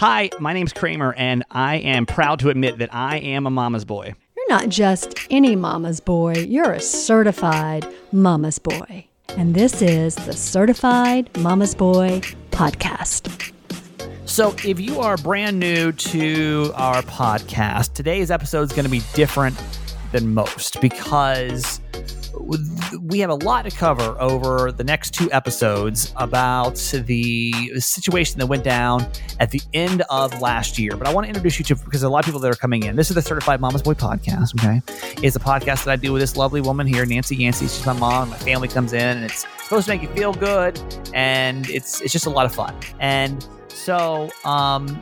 Hi, my name's Kramer, and I am proud to admit that I am a mama's boy. You're not just any mama's boy, you're a certified mama's boy. And this is the Certified Mama's Boy podcast. So, if you are brand new to our podcast, today's episode is going to be different than most because we have a lot to cover over the next two episodes about the situation that went down at the end of last year. But I want to introduce you to because a lot of people that are coming in. This is the Certified Mama's Boy podcast. Okay, it's a podcast that I do with this lovely woman here, Nancy Yancey. She's my mom. My family comes in, and it's supposed to make you feel good, and it's it's just a lot of fun. And so, um,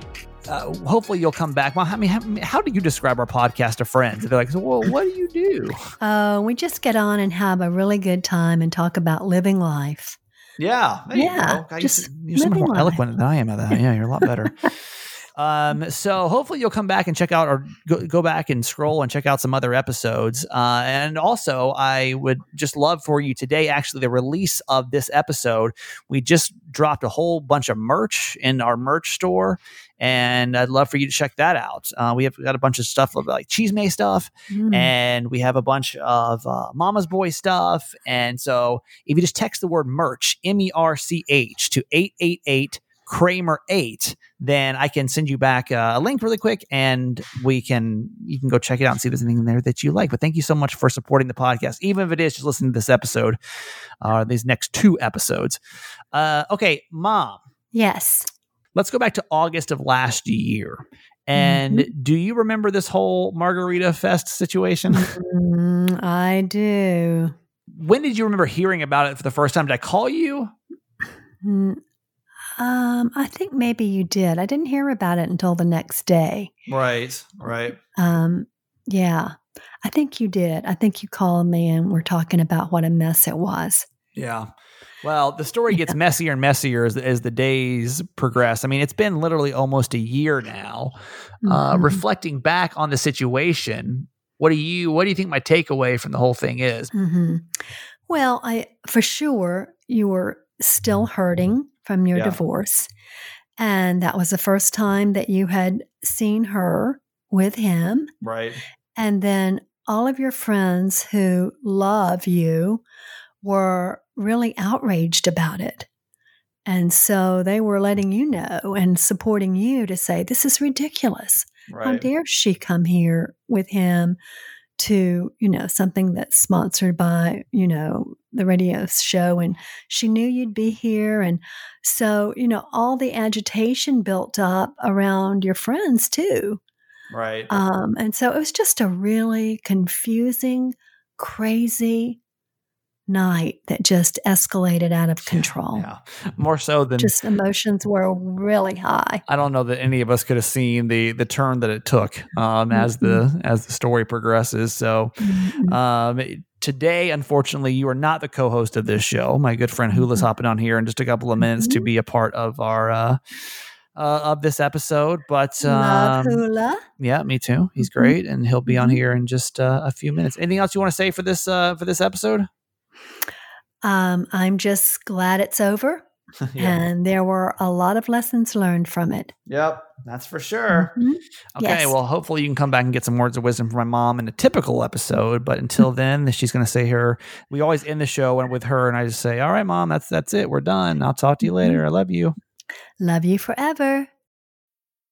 uh, hopefully you'll come back. Well, I mean, how, how, do you describe our podcast to friends? They're like, well, what do you do? Uh, we just get on and have a really good time and talk about living life. Yeah, yeah, you just you're so much more life. eloquent than I am at that. Yeah, you're a lot better. Um, so hopefully you'll come back and check out or go, go back and scroll and check out some other episodes. Uh, and also, I would just love for you today, actually, the release of this episode. We just dropped a whole bunch of merch in our merch store, and I'd love for you to check that out. Uh, we have got a bunch of stuff like cheese may stuff, mm. and we have a bunch of uh, Mama's Boy stuff. And so if you just text the word merch, M E R C H, to 888 Kramer eight, then I can send you back a link really quick, and we can you can go check it out and see if there's anything there that you like. But thank you so much for supporting the podcast, even if it is just listening to this episode, uh, these next two episodes. Uh, okay, mom. Yes. Let's go back to August of last year. And mm-hmm. do you remember this whole Margarita Fest situation? Mm, I do. When did you remember hearing about it for the first time? Did I call you? Mm, um, I think maybe you did. I didn't hear about it until the next day. Right, right. Um, yeah, I think you did. I think you called me and we're talking about what a mess it was. Yeah. Well, the story gets messier and messier as, as the days progress. I mean, it's been literally almost a year now. Uh, mm-hmm. Uh, reflecting back on the situation, what do you what do you think my takeaway from the whole thing is? Mm-hmm. Well, I for sure you were still hurting from your yeah. divorce. And that was the first time that you had seen her with him. Right. And then all of your friends who love you were really outraged about it. And so they were letting you know and supporting you to say, This is ridiculous. Right. How dare she come here with him to, you know, something that's sponsored by, you know, the radio show and she knew you'd be here and so, you know, all the agitation built up around your friends too. Right. Um and so it was just a really confusing, crazy night that just escalated out of control. Yeah. More so than just emotions were really high. I don't know that any of us could have seen the the turn that it took um, as mm-hmm. the as the story progresses. So mm-hmm. um, today, unfortunately, you are not the co-host of this show. My good friend Hula's mm-hmm. hopping on here in just a couple of minutes to mm-hmm. be a part of our uh, uh, of this episode. But um, Hula. Yeah, me too. He's mm-hmm. great, and he'll be on mm-hmm. here in just uh, a few minutes. Anything else you want to say for this uh, for this episode? Um, I'm just glad it's over. yeah. And there were a lot of lessons learned from it. Yep, that's for sure. Mm-hmm. Okay, yes. well, hopefully you can come back and get some words of wisdom from my mom in a typical episode. But until then, she's going to say her. We always end the show with her, and I just say, "All right, mom, that's that's it. We're done. I'll talk to you later. I love you. Love you forever."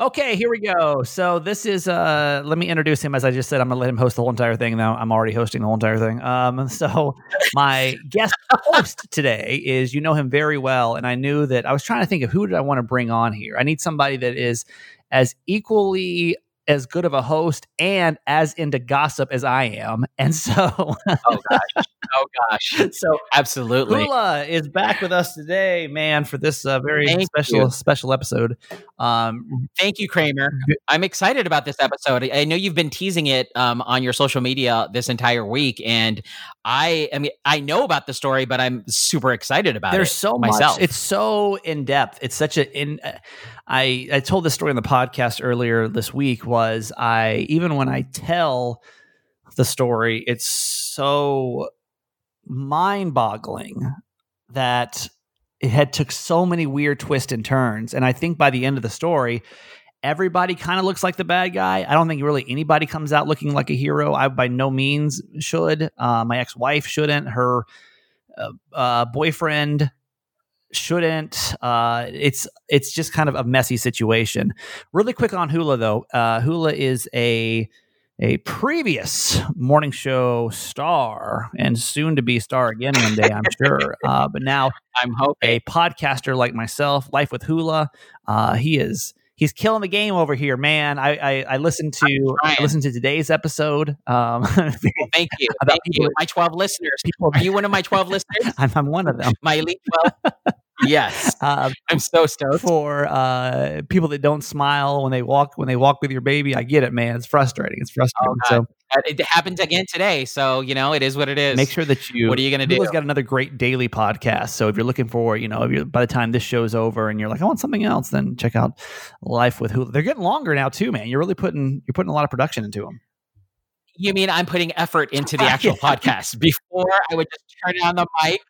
Okay, here we go. So this is uh let me introduce him as I just said I'm going to let him host the whole entire thing now. I'm already hosting the whole entire thing. Um so my guest host today is you know him very well and I knew that I was trying to think of who did I want to bring on here. I need somebody that is as equally as good of a host and as into gossip as I am. And so Oh gosh. Oh gosh. so Absolutely. Hula is back with us today, man, for this uh, very Thank special you. special episode. Um, Thank you, Kramer. I'm excited about this episode. I know you've been teasing it um, on your social media this entire week, and I, I mean, I know about the story, but I'm super excited about there's it There's so myself. much. It's so in depth. It's such a in. Uh, I I told this story on the podcast earlier this week. Was I even when I tell the story, it's so mind boggling that it had took so many weird twists and turns. And I think by the end of the story, everybody kind of looks like the bad guy. I don't think really anybody comes out looking like a hero. I by no means should. Uh, my ex wife shouldn't. Her uh, uh, boyfriend shouldn't. Uh, it's it's just kind of a messy situation. Really quick on Hula though. Uh, Hula is a a previous morning show star and soon to be star again one day, I'm sure. Uh, but now I'm hoping. a podcaster like myself, Life with Hula. Uh, he is he's killing the game over here, man. I I, I listened to I listened to today's episode. Um, Well, thank you. Thank you. My 12 listeners. people, Are you one of my 12 listeners? I'm, I'm one of them. My elite 12? Yes. Uh, I'm so stoked. for uh, people that don't smile when they walk when they walk with your baby, I get it, man. It's frustrating. It's frustrating. Oh, so It happened again today, so you know it is what it is. make sure that you. What are you gonna do? Hula's got another great daily podcast. So if you're looking for, you know, if you're, by the time this show's over and you're like, I want something else, then check out Life with Hula. They're getting longer now too, man. You're really putting you're putting a lot of production into them. You mean I'm putting effort into the actual podcast? Before I would just turn on the mic.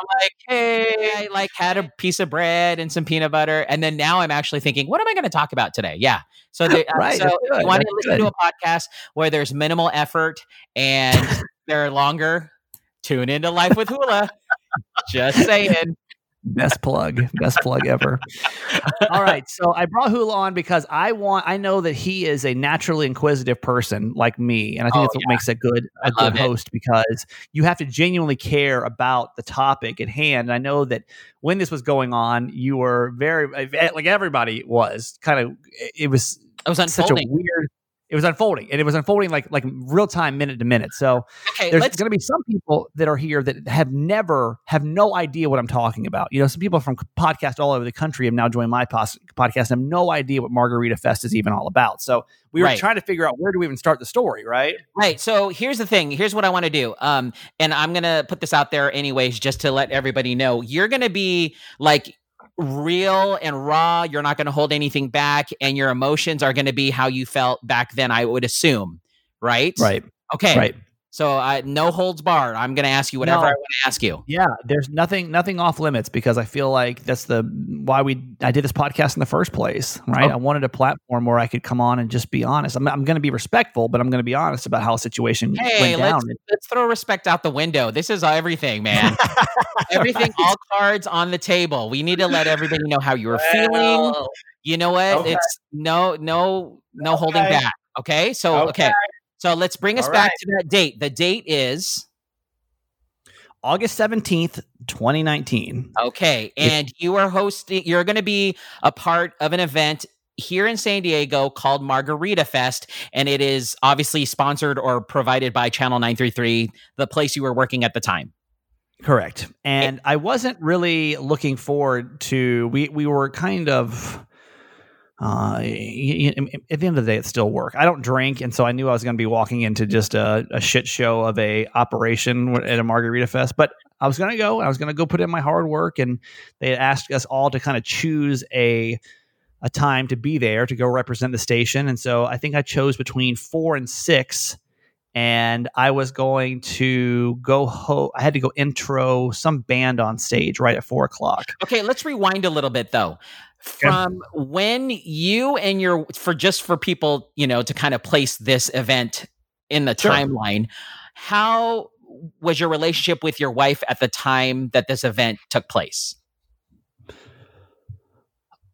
I'm like, hey, I like had a piece of bread and some peanut butter, and then now I'm actually thinking, what am I going to talk about today? Yeah. So, the, uh, Right, so if you want to listen good. to a podcast where there's minimal effort and they're longer, tune into Life with Hula. Just saying. Best plug, best plug ever. All right, so I brought Hula on because I want. I know that he is a naturally inquisitive person like me, and I think Oh, that's what makes a good a I good love it. host because you have to genuinely care about the topic at hand. And I know that when this was going on, you were very like everybody was kind of. It was It was unfolding. such a weird. It was unfolding, and it was unfolding like like real time, minute to minute. So okay, there's going to be some people that are here that have never have no idea what I'm talking about. You know, some people from podcast all over the country have now joined my pos- podcast and have no idea what Margarita Fest is even all about. So we were Right. trying to figure out where do we even start the story, right? Right. So here's the thing. Here's what I want to do. Um, and I'm gonna put this out there anyways, just to let everybody know. You're gonna be like real and raw. You're not gonna hold anything back, and your emotions are gonna be how you felt back then. I would assume. Right. Right. Okay. Right. So I no holds barred. I'm gonna ask you whatever No. I want to ask you. Yeah. There's nothing nothing off limits because I feel like that's the why we I did this podcast in the first place, right? Oh. I wanted a platform where I could come on and just be honest. I'm, I'm going to be respectful, but I'm going to be honest about how a situation Hey, went down. let's let's throw respect out the window. This is everything, man. everything, all cards on the table. We need to let everybody know how you were feeling. You know what? Okay. It's no, no, no holding back. Okay. So, okay. So let's bring us All back right. to that date. The date is August 17th, 2019. okay. And you are hosting, you're going to be a part of an event here in San Diego called Margarita Fest. And it is obviously sponsored or provided by Channel 933, the place you were working at the time. Correct. And I wasn't really looking forward to we we were kind of uh, at the end of the day, it's still work. I don't drink, and so I knew I was going to be walking into just a, a shit show of a operation at a margarita fest. But I was going to go. I was going to go put in my hard work, and they asked us all to kind of choose a a time to be there to go represent the station. And so I think I chose between four and six. And I was going to go ho- I had to go intro some band on stage right at four o'clock. Okay, let's rewind a little bit though. From when you and your for just for people, you know, to kind of place this event in the Sure. timeline, how was your relationship with your wife at the time that this event took place?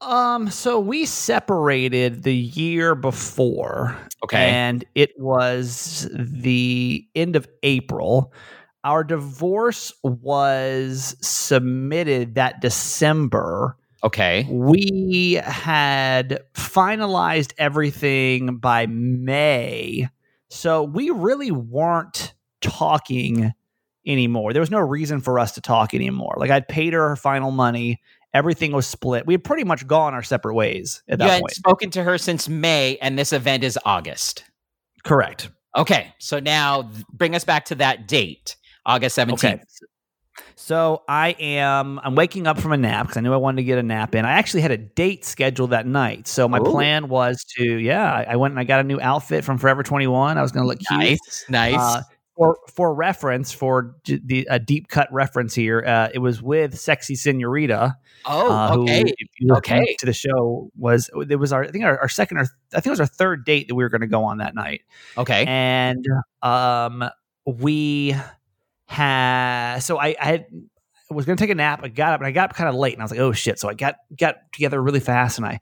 Um, so we separated the year before. Okay. And it was the end of April. Our divorce was submitted that December. Okay. We had finalized everything by May. So we really weren't talking anymore. There was no reason for us to talk anymore. Like I'd paid her her final money. Everything was split. We had pretty much gone our separate ways at You that had point. spoken to her since May, and this event is August. Correct. Okay, so now bring us back to that date, August 17th. Okay. So I am I'm waking up from a nap because I knew I wanted to get a nap in. I actually had a date scheduled that night. So my Ooh. plan was to yeah, I went and I got a new outfit from Forever 21. I was going to look cute. Nice, nice. Uh, for for reference, for j- the a deep cut reference here, uh, it was with Sexy Senorita. oh, uh, okay. Okay. To the show was it was our I think our, our second or I think it was our third date that we were going to go on that night Okay. and um we had so I, I had I was gonna take a nap. I got up and I got up kind of late and I was like, oh shit. So I got got together really fast and I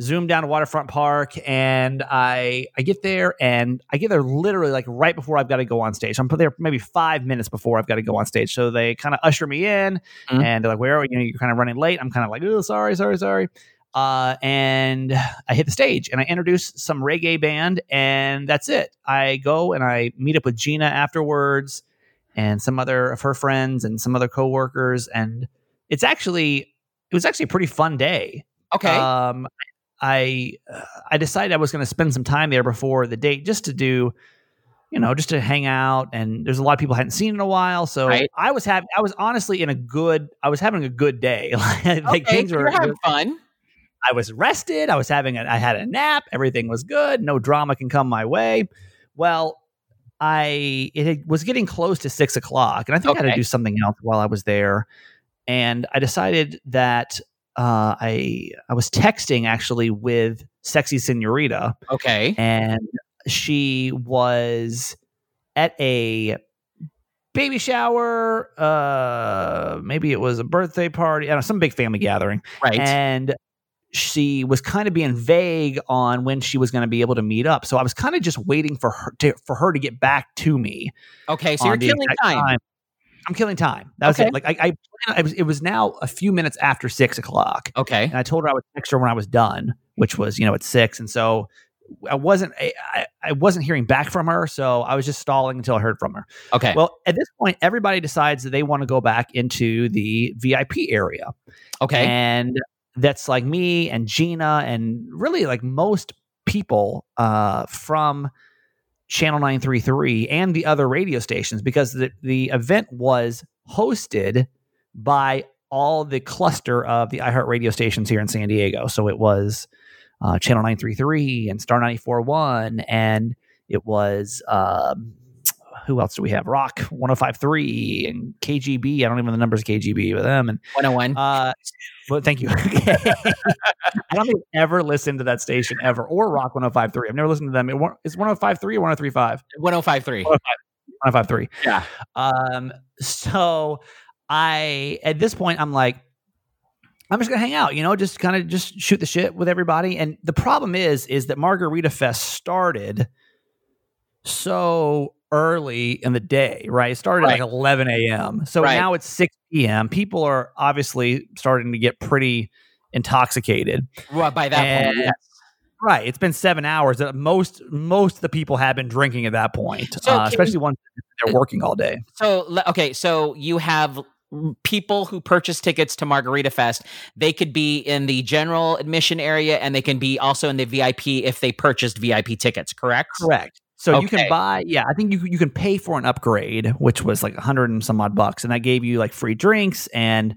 zoomed down to Waterfront Park and I I get there and I get there literally like right before I've got to go on stage. I'm put there maybe five minutes before I've got to go on stage. So they kind of usher me in Mhm. and they're like, where are you know, you're kind of running late. I'm kind of like, oh sorry, sorry, sorry. Uh, and I hit the stage and I introduce some reggae band, and that's it. I go and I meet up with Gina afterwards, and some other of her friends and some other coworkers, and it's actually it was actually a pretty fun day. Okay. Um, I uh, I decided I was going to spend some time there before the date just to do, you know, just to hang out. And there's a lot of people I hadn't seen in a while, so Right. I was having I was honestly in a good I was having a good day. like okay. things were having fun. I was rested. I was having a, I had a nap. Everything was good. No drama can come my way. Well, I it had- was getting close to six o'clock, and I think I had to do something else while I was there. And I decided that uh, I I was texting actually with Sexy Senorita, Okay. and she was at a baby shower. Uh, maybe it was a birthday party. I don't know, some big family gathering Right. and she was kind of being vague on when she was going to be able to meet up. So I was kind of just waiting for her to for her to get back to me. okay. So you're killing exact time. I'm killing time. That was Okay. it. Like I, I, I was, it was now a few minutes after six o'clock, Okay. and I told her I would text her when I was done, which was you know at six, and so. I wasn't I- I wasn't hearing back from her, so I was just stalling until I heard from her. Okay. Well, at this point, everybody decides that they want to go back into the VIP area. okay. And that's like me and Gina and really like most people uh, from Channel 933 and the other radio stations because the, the event was hosted by all the cluster of the iHeart radio stations here in San Diego. So it was uh, Channel 933 and Star 941 and it was um, who else do we have? Rock 1053 and KGB. I don't even know the numbers of KGB with them and 101. uh, well, thank you. I don't think I've ever listened to that station ever or Rock 1053. I've never listened to them. It, it's 1053 or 1035? 1053. 1053. Yeah. Um, so I, at this point, I'm like, I'm just gonna hang out, you know, just kind of just shoot the shit with everybody. And the problem is, is that Margarita Fest started so early in the day, right? It started Right. at like 11 a.m. So Right. now it's 6 p.m. People are obviously starting to get pretty intoxicated. Well, by that point, And- yes. Right. It's been seven hours. Most most of the people have been drinking at that point, So uh, especially ones they're working all day. So okay, so you have people who purchase tickets to Margarita Fest. They could be in the general admission area, and they can be also in the VIP if they purchased VIP tickets. Correct. Correct. So you can buy, yeah, I think you you can pay for an upgrade, which was like a hundred and some odd bucks, and that gave you like free drinks and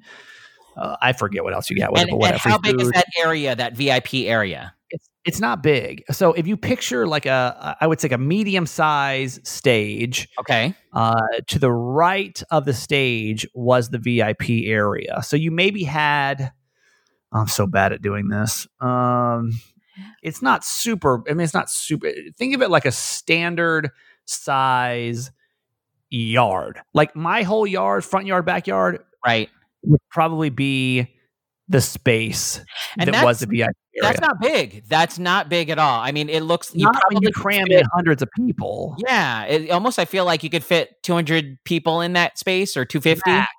uh, I forget what else you get. And, what, and how big is that area, that VIP area? It's it's not big. So if you picture like a, I would say a medium size stage. Okay. Uh, to the right of the stage was the VIP area. So you maybe had. I'm so bad at doing this. Um, it's not super. I mean, it's not super. Think of it like a standard size yard. Like my whole yard, front yard, backyard, right, would probably be the space and that was the VIP area. That's not big. That's not big at all. I mean, it looks you not probably you cram in hundreds of people. Yeah, it, almost I feel like you could fit 200 people in that space or 250. Max.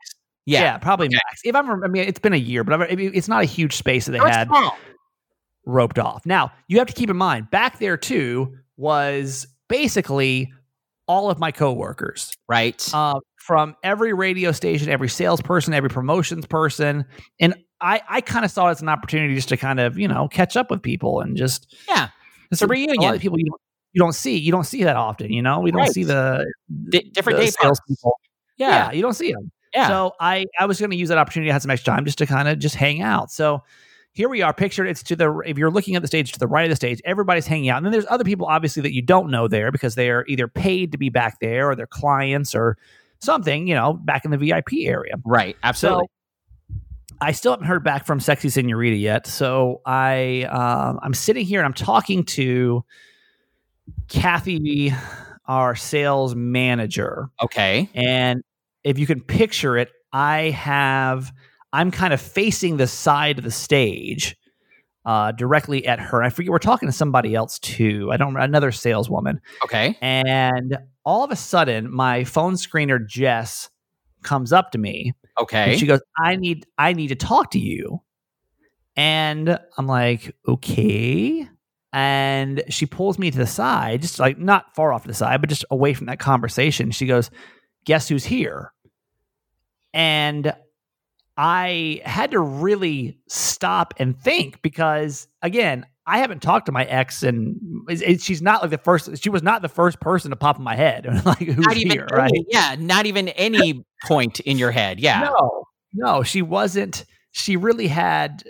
Yeah, yeah, probably okay. max. If I'm, I mean, it's been a year, but it's not a huge space that they had small. Roped off. Now you have to keep in mind, back there too was basically all of my coworkers, right? Uh, from every radio station, every salesperson, every promotions person, and I I kind of saw it as an opportunity just to kind of you know catch up with people and just yeah, it's a reunion. A lot of people you don't you don't see you don't see that often. You know, we don't see the D- different the day sales people. Yeah, yeah, you don't see them. Yeah. So I I was going to use that opportunity to have some extra time just to kind of just hang out. So here we are pictured it's to the if you're looking at the stage to the right of the stage everybody's hanging out. And then there's other people obviously that you don't know there because they are either paid to be back there or they're clients or something you know back in the vip area. Right absolutely. So, I still haven't heard back from Sexy Senorita yet, so I um, I'm sitting here and I'm talking to Kathy, our sales manager. Okay, and if you can picture it, I have I'm kind of facing the side of the stage, uh, directly at her. I forget we're talking to somebody else too. I don't another saleswoman. Okay, and all of a sudden, my phone screener Jess comes up to me. Okay, she goes, "I need I need to talk to you," and I'm like, "Okay." And she pulls me to the side, just like not far off to the side, but just away from that conversation. She goes, Guess who's here? And I had to really stop and think because again, I haven't talked to my ex, and she's not like the first. She was not the first person to pop in my head. like who's not even here, right? Yeah, not even any point in your head. Yeah, no, no, she wasn't. She really had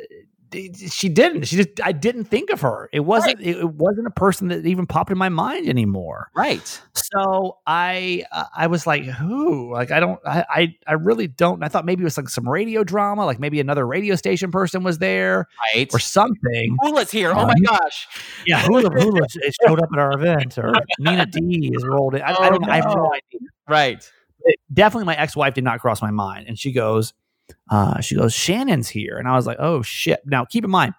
she didn't. She just I didn't think of her. It wasn't. Right. It, wasn't a person that even popped in my mind anymore. Right. So I uh, I was like, who? Like I don't. I, I I really don't. I thought maybe it was like some radio drama. Like maybe another radio station person was there, right, or something. Hula's here. Oh um, my gosh. Yeah, Hula Hula showed up at our event, or Nina D is rolled in. I, oh, I don't. No. I have no idea. Right. It, definitely, my ex wife did not cross my mind, and she goes uh, she goes, Shannon's here. And I was like, oh shit. Now keep in mind,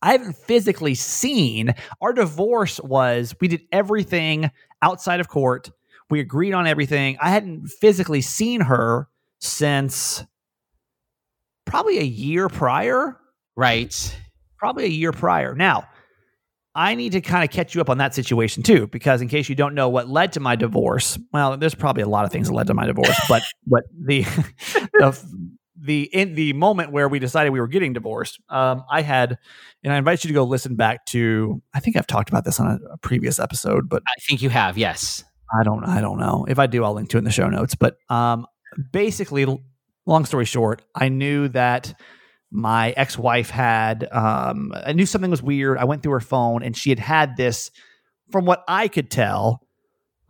I haven't physically seen our divorce was we did everything outside of court. We agreed on everything. I hadn't physically seen her since probably a year prior. Right. Probably a year prior. Now, I need to kind of catch you up on that situation too, because in case you don't know what led to my divorce, well, there's probably a lot of things that led to my divorce, but what the the the in the moment where we decided we were getting divorced, um, I had, and I invite you to go listen back to. I think I've talked about this on a, a previous episode, but I think you have. Yes, I don't. I don't know if I do. I'll link to it in the show notes. But um, basically, long story short, I knew that my ex-wife had um, i knew something was weird. I went through her phone and she had had this from what i could tell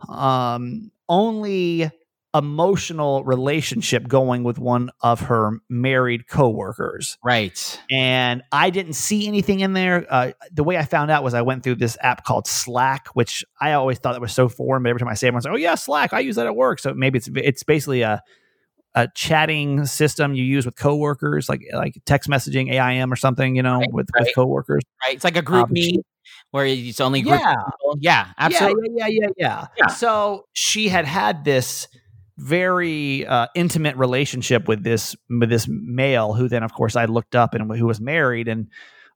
um, only emotional relationship going with one of her married coworkers. Right. And i didn't see anything in there. Uh, the way i found out was i went through this app called slack which i always thought that was so foreign but every time i say it was like oh yeah slack. I use that at work. So maybe it's it's basically a a chatting system you use with coworkers, like like text messaging, AIM or something, you know, right, with, right. with coworkers. Right. It's like a group um, meet where it's only group yeah. people. Yeah, absolutely. Yeah, yeah, yeah, yeah, yeah. So she had had this very uh, intimate relationship with this with this male who then of course I looked up and who was married and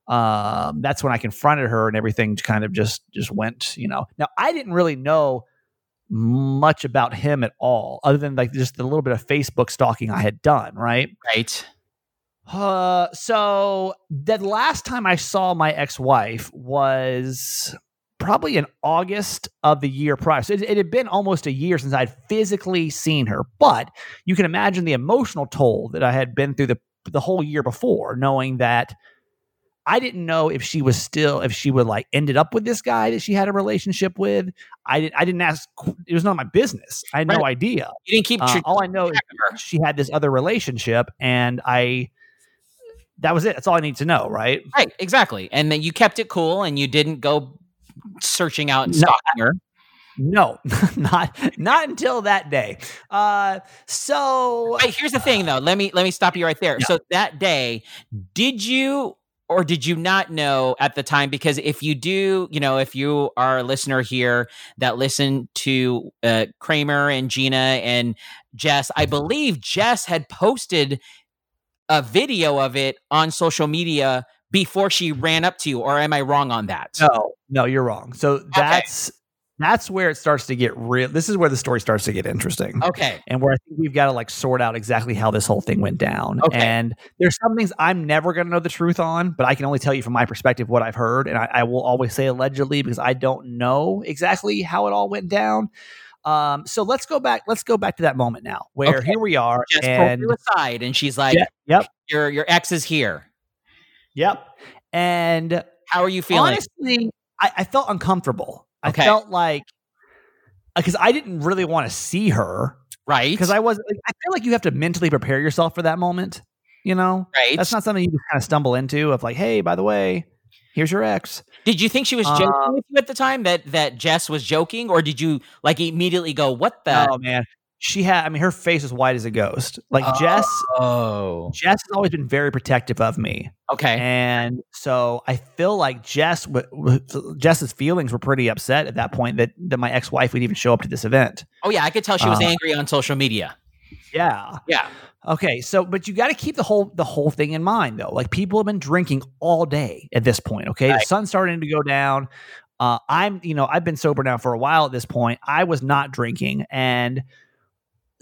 um, that's when I confronted her and everything kind of just just went you know now I didn't really know much about him at all, other than like just a little bit of Facebook stalking I had done, right? Right. Uh, so the last time I saw my ex-wife was probably in August of the year prior. So it, it, had been almost a year since I'd physically seen her, but you can imagine the emotional toll that I had been through the the whole year before, knowing that I didn't know if she was still if she would like ended up with this guy that she had a relationship with. I didn't I didn't ask. It was not my business. I had right. no idea. You didn't keep. Uh, all I know is she had this other relationship, and I. That was it. That's all I need to know, right? Right, exactly. And then you kept it cool, and you didn't go searching out and stalking no, her. No, not not until that day. Uh, so here's the thing, though. Let me let me stop you right there. Yeah. So that day, did you or did you not know at the time? Because if you do, you know, if you are a listener here that listened to uh, Kramer and Gina and Jess, I believe Jess had posted a video of it on social media before she ran up to you, or am I wrong on that? No, no, you're wrong. So that's that's where it starts to get real. This is where the story starts to get interesting. Okay. And where I think we've got to like sort out exactly how this whole thing went down. Okay. And there's some things I'm never going to know the truth on, but I can only tell you from my perspective what I've heard. And I, I will always say allegedly because I don't know exactly how it all went down. Um, so let's go back. Let's go back to that moment now, where okay. here we are, Just and aside, and she's like, "Yep, your your ex is here." Yep. And how are you feeling? Honestly, I, I felt uncomfortable. Okay. I felt like because uh, I didn't really want to see her, right? Because I was, like, I feel like you have to mentally prepare yourself for that moment. You know, right? That's not something you just kind of stumble into. Of like, hey, by the way, here's your ex. Did you think she was joking uh, with you at the time that that Jess was joking, or did you like immediately go, "What the?" Oh man, she had i mean her face is white as a ghost. Like oh. jess oh. Jess has always been very protective of me. Okay. And so i feel like jess w- w- jess's feelings were pretty upset at that point that that my ex-wife would even show up to this event. Oh yeah i could tell she was uh, angry on social media. Yeah. Yeah. Okay so but you got to keep the whole the whole thing in mind though. Like people have been drinking all day at this point okay? Right. the sun's starting to go down. Uh, i'm you know i've been sober now for a while at this point. I was not drinking and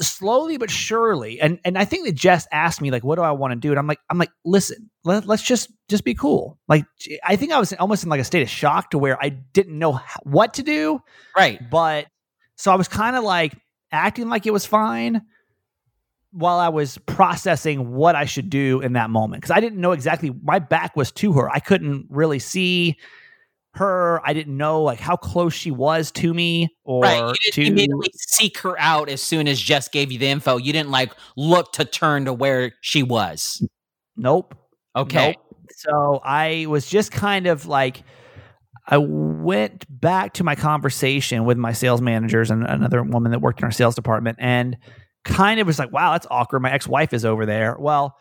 slowly but surely and and i think that jess asked me like what do i want to do? And i'm like i'm like listen let, us just just be cool. Like i think i was almost in like a state of shock to where i didn't know what to do right. but so i was kind of like acting like it was fine while i was processing what i should do in that moment because i didn't know exactly my back was to her. I couldn't really see her. I didn't know like how close she was to me or right. You to immediately seek her out as soon as Jess gave you the info. You didn't like look to turn to where she was. Nope. Okay. Nope. So I was just kind of like I went back to my conversation with my sales managers and another woman that worked in our sales department and kind of was like, wow, that's awkward. My ex-wife is over there. Well,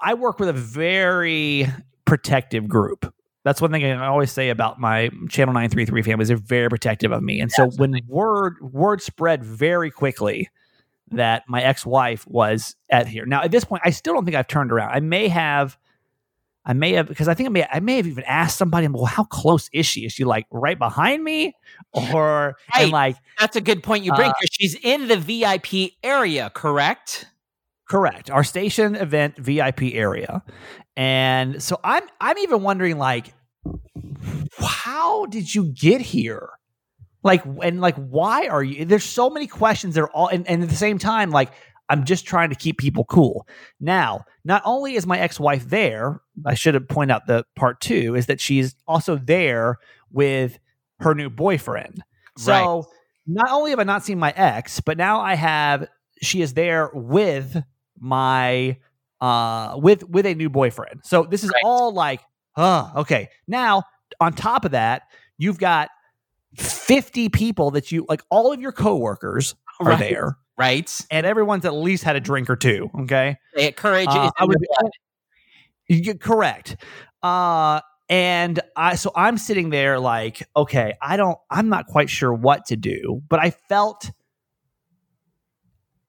I work with a very protective group that's one thing I always say about my channel 933 families. They're very protective of me. And so when word word spread very quickly that my ex-wife was at here. Now at this point, I still don't think I've turned around. I may have I may have because I think I may I may have even asked somebody, well, how close is she? Is she like right behind me? Or right. and like that's a good point you bring because uh, she's in the VIP area, correct? Correct. Our station event VIP area. And so I'm I'm even wondering like how did you get here? Like and like why are you there's so many questions that are all and, and at the same time like I'm just trying to keep people cool. Now, not only is my ex-wife there, I should have pointed out the part 2 is that she's also there with her new boyfriend. So, right. not only have I not seen my ex, but now I have she is there with my uh with with a new boyfriend. So this is right. all like, uh, okay. Now, on top of that, you've got 50 people that you like all of your coworkers are right. there. Right. And everyone's at least had a drink or two. Okay. courage uh, is you, correct. Uh and I so I'm sitting there like, okay, I don't I'm not quite sure what to do, but I felt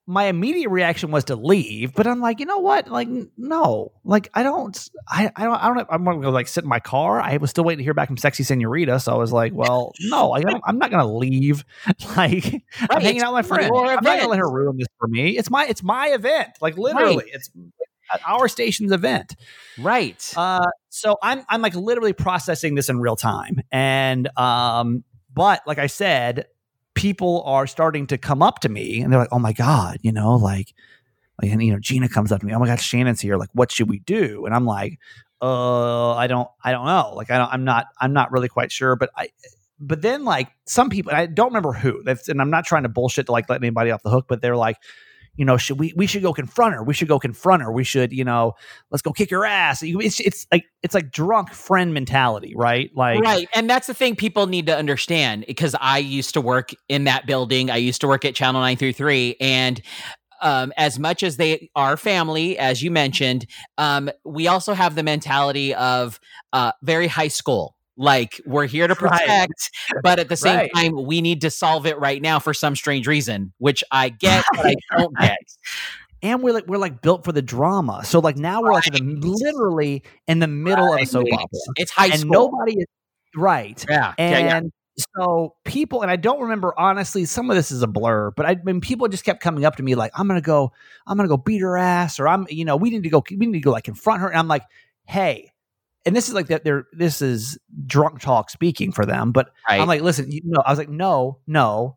my immediate reaction was to leave, but I'm like, you know what? Like, no, like I don't, I, I don't, I don't. I'm gonna like sit in my car. I was still waiting to hear back from Sexy Senorita, so I was like, well, no, I am not gonna leave. Like, right, I'm hanging out with my friend. I'm not gonna let her ruin this for me. It's my, it's my event. Like literally, right. it's our station's event. Right. Uh, so I'm, I'm like literally processing this in real time, and um, but like I said, people are starting to come up to me and they're like, "Oh my god, you know, like and you know, Gina comes up to me, oh my God, Shannon's here. Like, what should we do? And I'm like, uh, I don't, I don't know. Like, I don't, I'm not, I'm not really quite sure. But I, but then like some people, I don't remember who. And I'm not trying to bullshit to like let anybody off the hook, but they're like, you know, should we we should go confront her. We should go confront her. We should, you know, let's go kick her ass. It's it's like it's like drunk friend mentality, right? Like Right. And that's the thing people need to understand because I used to work in that building. I used to work at Channel 933 and um, as much as they are family, as you mentioned, um, we also have the mentality of uh, very high school like we're here to protect, right. but at the same right. time, we need to solve it right now for some strange reason, which I get, but I don't get. And we're like we're like built for the drama. So like now we're like in the, literally in the middle of a soap opera. It's high and school. nobody is right. Yeah. And yeah, yeah. so people, and I don't remember honestly, some of this is a blur, but I mean people just kept coming up to me like, I'm gonna go, I'm gonna go beat her ass, or I'm, you know, we need to go, we need to go like confront her. And I'm like, hey, and this is like that they're this is drunk talk speaking for them but right. i'm like listen you know i was like no no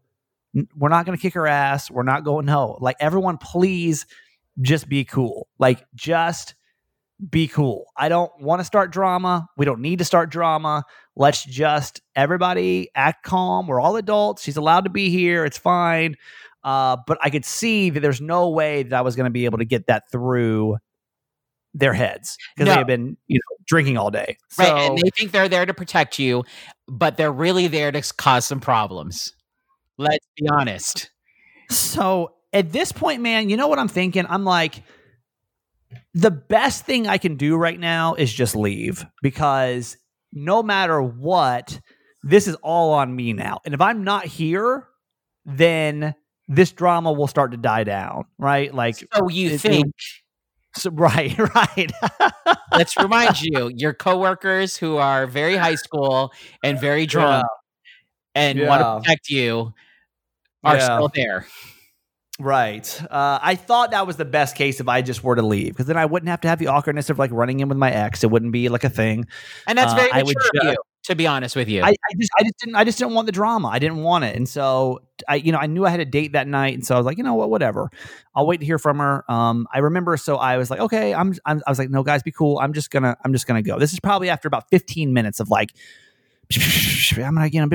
we're not going to kick her ass. We're not going no like everyone please just be cool like just be cool. I don't want to start drama. We don't need to start drama. Let's just everybody act calm. We're all adults. She's allowed to be here. It's fine. Uh, but i could see that there's no way that i was going to be able to get that through their heads because no. they have been you know drinking all day. So, right, and they think they're there to protect you, but they're really there to cause some problems. Let's be honest. So at this point, man, you know what I'm thinking? I'm like, the best thing I can do right now is just leave because no matter what, this is all on me now. And if I'm not here, then this drama will start to die down, right? Like, so you it, think so, right, right. Let's remind you, your coworkers who are very high school and very drunk yeah. and yeah. want to protect you are yeah. still there. Right. Uh, I thought that was the best case if I just were to leave, because then I wouldn't have to have the awkwardness of like running in with my ex. It wouldn't be like a thing. And that's very uh, mature of you to be honest with you. I, I, just I just didn't I just didn't want the drama. I didn't want it. And so I you know, I knew I had a date that night and so I was like, you know what, whatever. I'll wait to hear from her. Um I remember so I was like, okay, I'm, I'm I was like, no guys, be cool. I'm just going to I'm just going to go. This is probably after about 15 minutes of like I'm gonna, you know,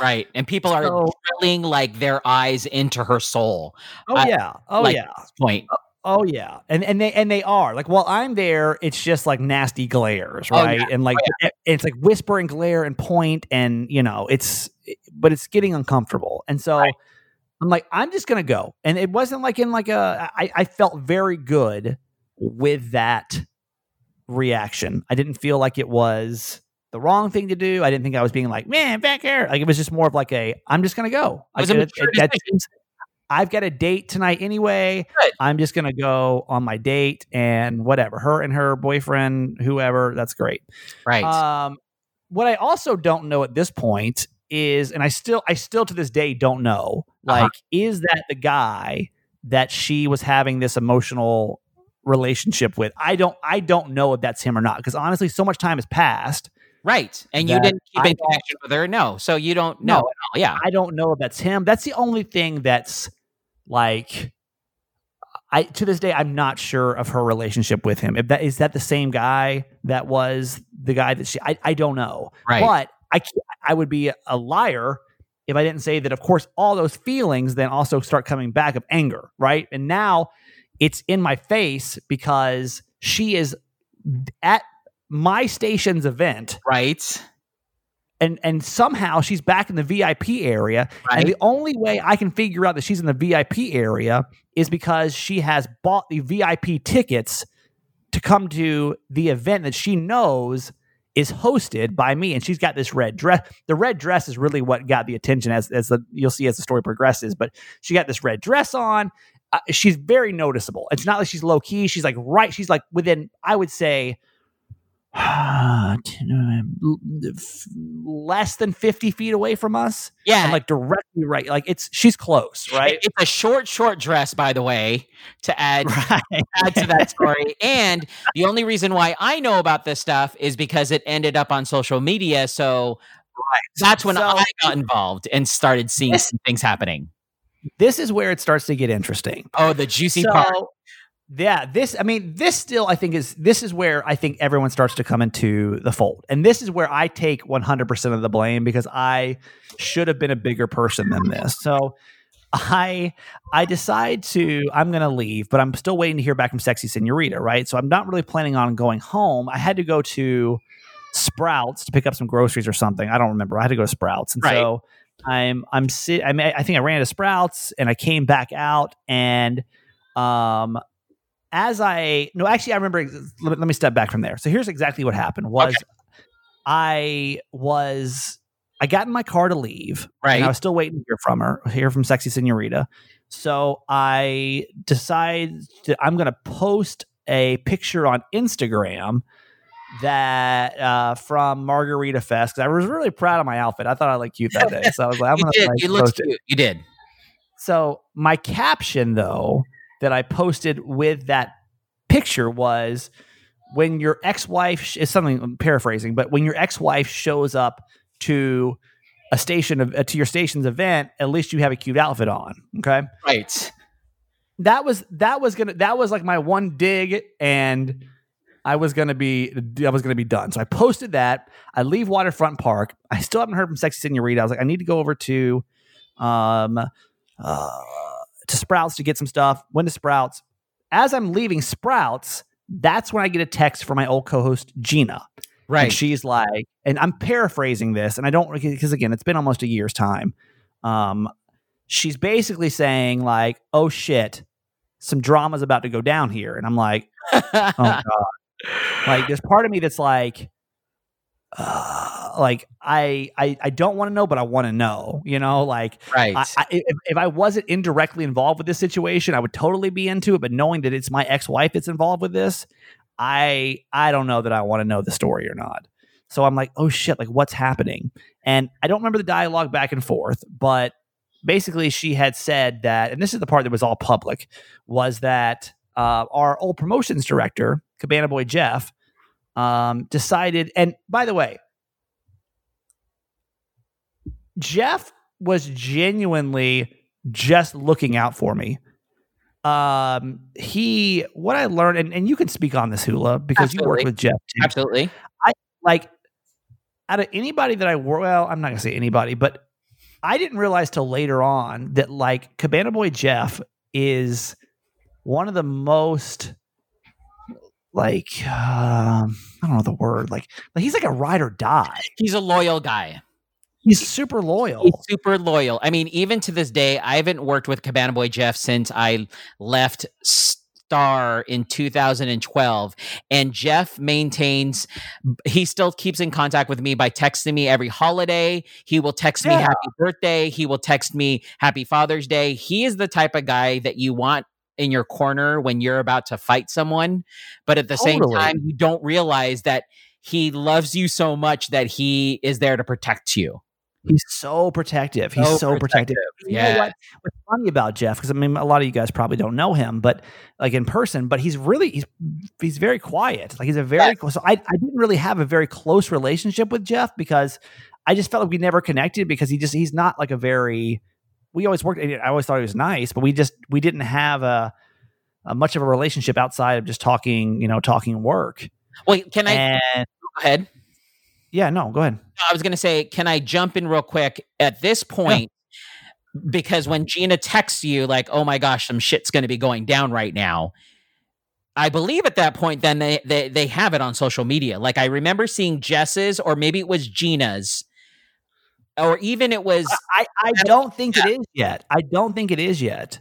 right, and people are so, drilling like their eyes into her soul. Oh yeah, oh like yeah. Point. Oh yeah, and and they and they are like while I'm there, it's just like nasty glares, right? Oh, yeah. And like oh, yeah. it's like whispering glare and point, and you know it's, but it's getting uncomfortable, and so right. I'm like, I'm just gonna go, and it wasn't like in like a, I, I felt very good with that reaction. I didn't feel like it was the wrong thing to do. I didn't think I was being like, man, back here. Like it was just more of like a, I'm just gonna go. Like, it, it, I've got a date tonight anyway. Good. I'm just going to go on my date and whatever. Her and her boyfriend, whoever, that's great. Right. Um, what I also don't know at this point is, and I still, I still to this day don't know, uh-huh. like, uh-huh. is that the guy that she was having this emotional relationship with? I don't, I don't know if that's him or not because honestly, so much time has passed. Right. And you didn't keep in connection with her. No. So you don't know no, Yeah. I don't know if that's him. That's the only thing that's like I to this day I'm not sure of her relationship with him. If that is that the same guy that was the guy that she I, I don't know. Right. But I I would be a liar if I didn't say that of course all those feelings then also start coming back of anger, right? And now it's in my face because she is at my station's event. Right and and somehow she's back in the VIP area. Right. And the only way I can figure out that she's in the VIP area is because she has bought the VIP tickets to come to the event that she knows is hosted by me. And she's got this red dress. The red dress is really what got the attention as as the you'll see as the story progresses but she got this red dress on. Uh, she's very noticeable. It's not like she's low key she's like right she's like within i would say less than 50 feet away from us. Yeah. And like directly right. Like it's, she's close, right? It's a short, short dress, by the way, to add, right. add to that story. and the only reason why I know about this stuff is because it ended up on social media. So right. that's when so, I got involved and started seeing some things happening. this is where it starts to get interesting. Oh, the juicy So, part. Yeah, this I mean, this still I think is this is where I think everyone starts to come into the fold. And this is where I take 100% of the blame because I should have been a bigger person than this. So I I decide to I'm going to leave, but I'm still waiting to hear back from Sexy Senorita, right? So I'm not really planning on going home. I had to go to Sprouts to pick up some groceries or something. I don't remember. I had to go to Sprouts. And Right. so I'm I'm sit I mean, I think I ran to Sprouts and I came back out and um as I no actually I remember let me, let me step back from there. So here's exactly what happened was I was I got in my car to leave Right. and I was still waiting to hear from her, hear from Sexy Senorita. So I decide to, I'm going to post a picture on Instagram that uh, from Margarita Fest because I was really proud of my outfit. I thought I looked cute that day, so I was like, I'm You did. to You looked post it. You did. So my caption though that I posted with that picture was when your ex-wife sh- is something I'm paraphrasing, but when your ex-wife shows up to a station of uh, to your station's event, at least you have a cute outfit on. Okay, Right. that was that was gonna that was like my one dig, and I was gonna be I was gonna be done. So I posted that. I leave Waterfront Park. I still haven't heard from Sexy Senorita. I was like, I need to go over to um uh to Sprouts to get some stuff. Went to Sprouts. As I'm leaving Sprouts, that's when I get a text from my old co-host Gina. Right. And she's like, and I'm paraphrasing this, and I don't because again, it's been almost a year's time. Um, she's basically saying like, "Oh shit, some drama's about to go down here," and I'm like, "Oh god!" like, there's part of me that's like, uh, like I I I don't want to know, but I want to know. You know, like right. I, I, if, if I wasn't indirectly involved with this situation, I would totally be into it. But knowing that it's my ex-wife that's involved with this, I I don't know that I want to know the story or not. So I'm like, oh shit, like what's happening? And I don't remember the dialogue back and forth, but basically she had said that, and this is the part that was all public, was that uh, our old promotions director, Cabana Boy Jeff, um, decided. And by the way, Jeff was genuinely just looking out for me. Um, he what I learned, and, and you can speak on this, Hula, because you work Absolutely. with Jeff too. Absolutely. I like out of anybody that I work, well, I'm not gonna say anybody, but I didn't realize till later on that like Cabana Boy Jeff is one of the most like um, I don't know the word like like he's like a ride or die. He's a loyal guy. He's super loyal. He's super loyal. I mean, even to this day, I haven't worked with Cabana Boy Jeff since I left Star in 2012. And Jeff maintains, he still keeps in contact with me by texting me every holiday. He will text me happy birthday. He will text me happy Father's Day. He is the type of guy that you want in your corner when you're about to fight someone. But at the same time, you don't realize that he loves you so much that he is there to protect you. He's so protective. He's So so, protective. You know Yeah. what? What's funny about Jeff? Because I mean, a lot of you guys probably don't know him, but like in person, but he's really he's he's very quiet. Like he's a very so I I didn't really have a very close relationship with Jeff because I just felt like we never connected because he just he's not like a very we always worked. I always thought he was nice, but we just we didn't have a, a much of a relationship outside of just talking, you know, talking work. Wait, can I and go ahead? Yeah, no, go ahead. I was going to say, can I jump in real quick at this point? Because when Gina texts you, like, oh my gosh, some shit's going to be going down right now. I believe at that point, then they, they they have it on social media. Like I remember seeing Jess's, or maybe it was Gina's, or even it was. I, I don't think it is yet. I don't think it is yet.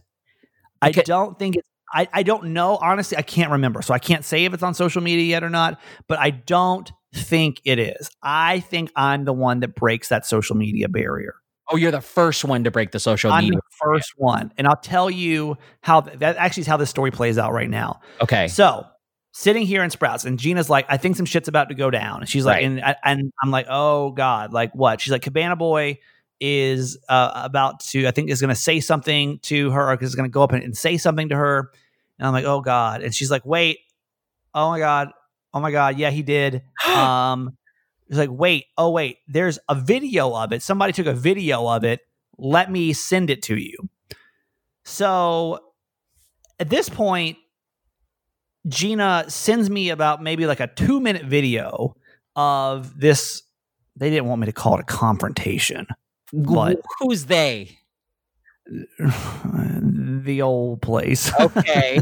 I Okay. don't think it's. I, I don't know. Honestly, I can't remember. So I can't say if it's on social media yet or not, but I don't think it is. I think I'm the one that breaks that social media barrier. Oh, you're the first one to break the social I'm media. the first one. And I'll tell you how th- that actually is how this story plays out right now. Okay. So sitting here in Sprouts, and Gina's like, I think some shit's about to go down. And she's like, Right. and, I- and I'm like, oh God, like what? She's like, Cabana Boy is uh, about to, I think, is going to say something to her, or is going to go up and, and say something to her. And I'm like, oh God. And she's like, wait, oh my God, oh my God, yeah, he did. um, it's like, wait, oh wait, there's a video of it. Somebody took a video of it. Let me send it to you. So at this point, Gina sends me about maybe like a two minute video of this. They didn't want me to call it a confrontation, but who's they? the old place. Okay.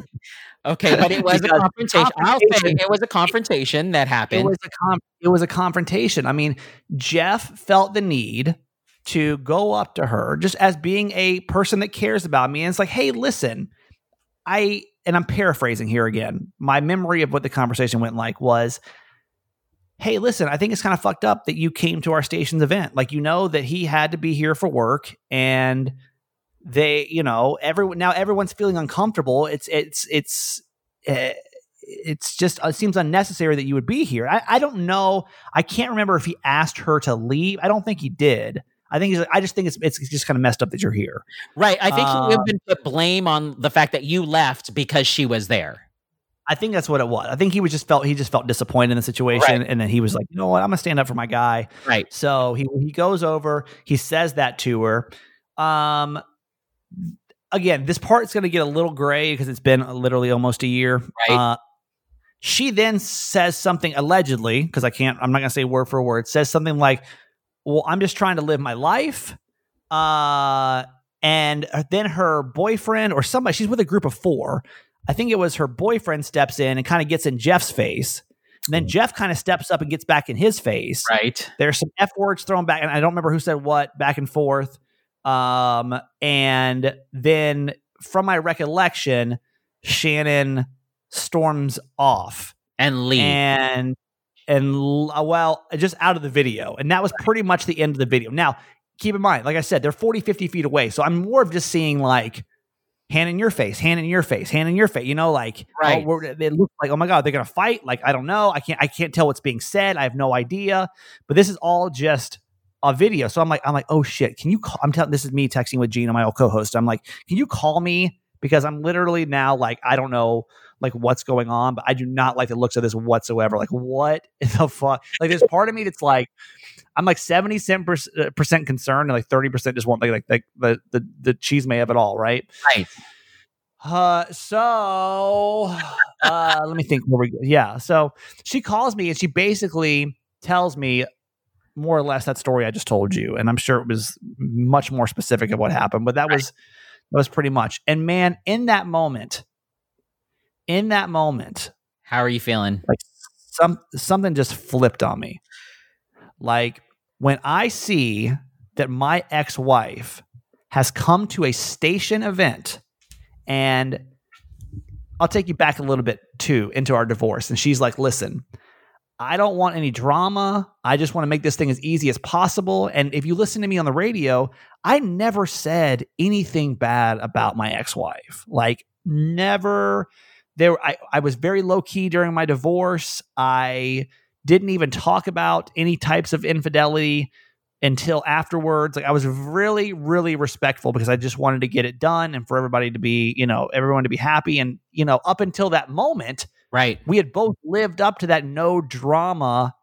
Okay, but it was a confrontation. I'll say it was a confrontation that happened. It was a com- it was a confrontation. I mean, Jeff felt the need to go up to her just as being a person that cares about me and it's like, "Hey, listen, I and I'm paraphrasing here again. My memory of what the conversation went like was Hey, listen, I think it's kind of fucked up that you came to our station's event. Like you know that he had to be here for work and they you know everyone now everyone's feeling uncomfortable it's it's it's uh, it's just it seems unnecessary that you would be here I, I don't know i can't remember if he asked her to leave i don't think he did I think he's like, I just think it's it's just kind of messed up that you're here. Right. I think uh, he would have been put blame on the fact that you left because she was there. I think that's what it was. I think he was just felt he just felt disappointed in the situation, right. and then he was like, you know what, I'm gonna stand up for my guy. Right. So he he goes over, he says that to her. Um, again, this part's going to get a little gray because it's been literally almost a year. Right. Uh, she then says something allegedly, because I can't, I'm not going to say word for word, says something like, Well, I'm just trying to live my life. Uh, and then her boyfriend or somebody, she's with a group of four. I think it was her boyfriend steps in and kind of gets in Jeff's face. And then Jeff kind of steps up and gets back in his face. Right. There's some F words thrown back, and I don't remember who said what back and forth. Um, and then from my recollection, Shannon storms off and leaves. And and uh, well, just out of the video. And that was pretty much the end of the video. Now, keep in mind, like I said, they're 40, 50 feet away. So I'm more of just seeing like hand in your face, hand in your face, hand in your face. You know, like oh, right. Oh, it looks like, oh my god, they're gonna fight. Like I don't know, I can't, I can't tell what's being said. I have no idea. But this is all just a video. So I'm like, I'm like, oh shit, can you call? I'm telling this is me texting with Gina, my old co-host. I'm like, can you call me? Because I'm literally now like, I don't know like what's going on, but I do not like the looks of this whatsoever. Like, what the fuck? Like, there's part of me that's like, I'm like 70 uh, percent concerned and like 30 percent just want like like, like the the the chisme have it all, right? Right. Uh, so uh, let me think. Where we, yeah. So she calls me and she basically tells me more or less that story I just told you, and I'm sure it was much more specific of what happened, but that right. was that was pretty much. And man, in that moment, in that moment, how are you feeling? Like some something just flipped on me. Like when I see that my ex-wife has come to a station event and I'll take you back a little bit too into our divorce and she's like, "Listen, I don't want any drama. I just want to make this thing as easy as possible. And if you listen to me on the radio, I never said anything bad about my ex-wife. Like never there I, I was very low key during my divorce. I didn't even talk about any types of infidelity until afterwards. Like I was really, really respectful because I just wanted to get it done and for everybody to be, you know, everyone to be happy. And, you know, up until that moment, Right. We had both lived up to that no drama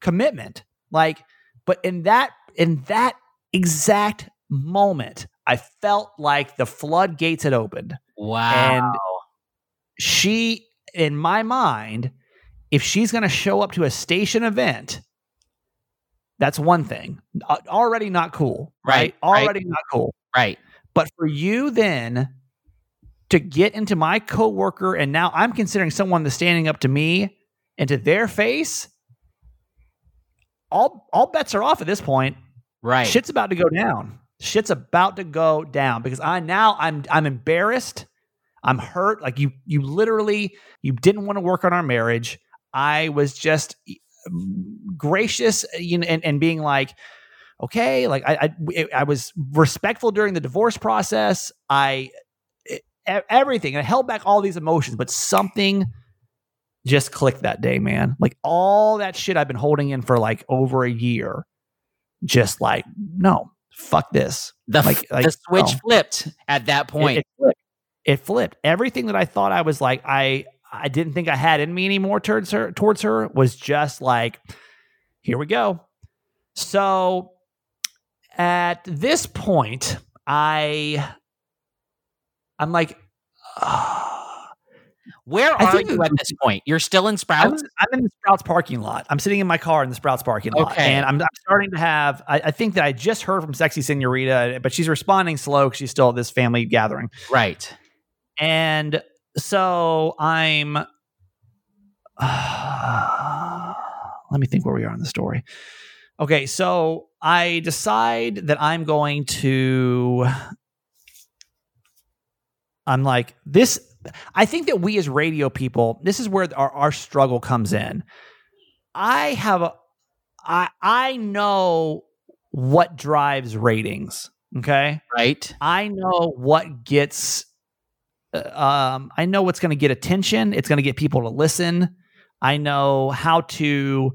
commitment. Like, but in that in that exact moment, I felt like the floodgates had opened. Wow. And she, in my mind, if she's going to show up to a station event, that's one thing. Already not cool. Right. right? Already right. not cool. Right. But for you then to get into my coworker and now I'm considering someone that's standing up to me and to their face, all all bets are off at this point. Right. Shit's about to go down. Shit's about to go down because I now I'm I'm embarrassed. I'm hurt. Like you you literally you didn't want to work on our marriage. I was just gracious you know, and, and being like, okay, like I, I I was respectful during the divorce process. I everything. I held back all these emotions, but something just clicked that day, man. Like all that shit I've been holding in for like over a year, just like, no, fuck this. The, like, like the switch no. flipped at that point. It, it, flipped. it flipped. Everything that I thought I was like, I I didn't think I had in me anymore towards her towards her was just like, here we go. So at this point, I I'm like, uh, Where I are you at this point? You're still in I'm, Sprouts? I'm in the Sprouts parking lot. I'm sitting in my car in the Sprouts parking lot, Okay. and I'm, I'm starting to have. I, I think that I just heard from Sexy Senorita, but she's responding slow because she's still at this family gathering. Right. And so I'm. let me think where we are in the story. Okay, so I decide that I'm going to. I'm like, this. I think that we as radio people, this is where our, our struggle comes in. I have a. I I know what drives ratings. Okay. Right. I know what gets uh, um I know what's going to get attention, it's going to get people to listen. I know how to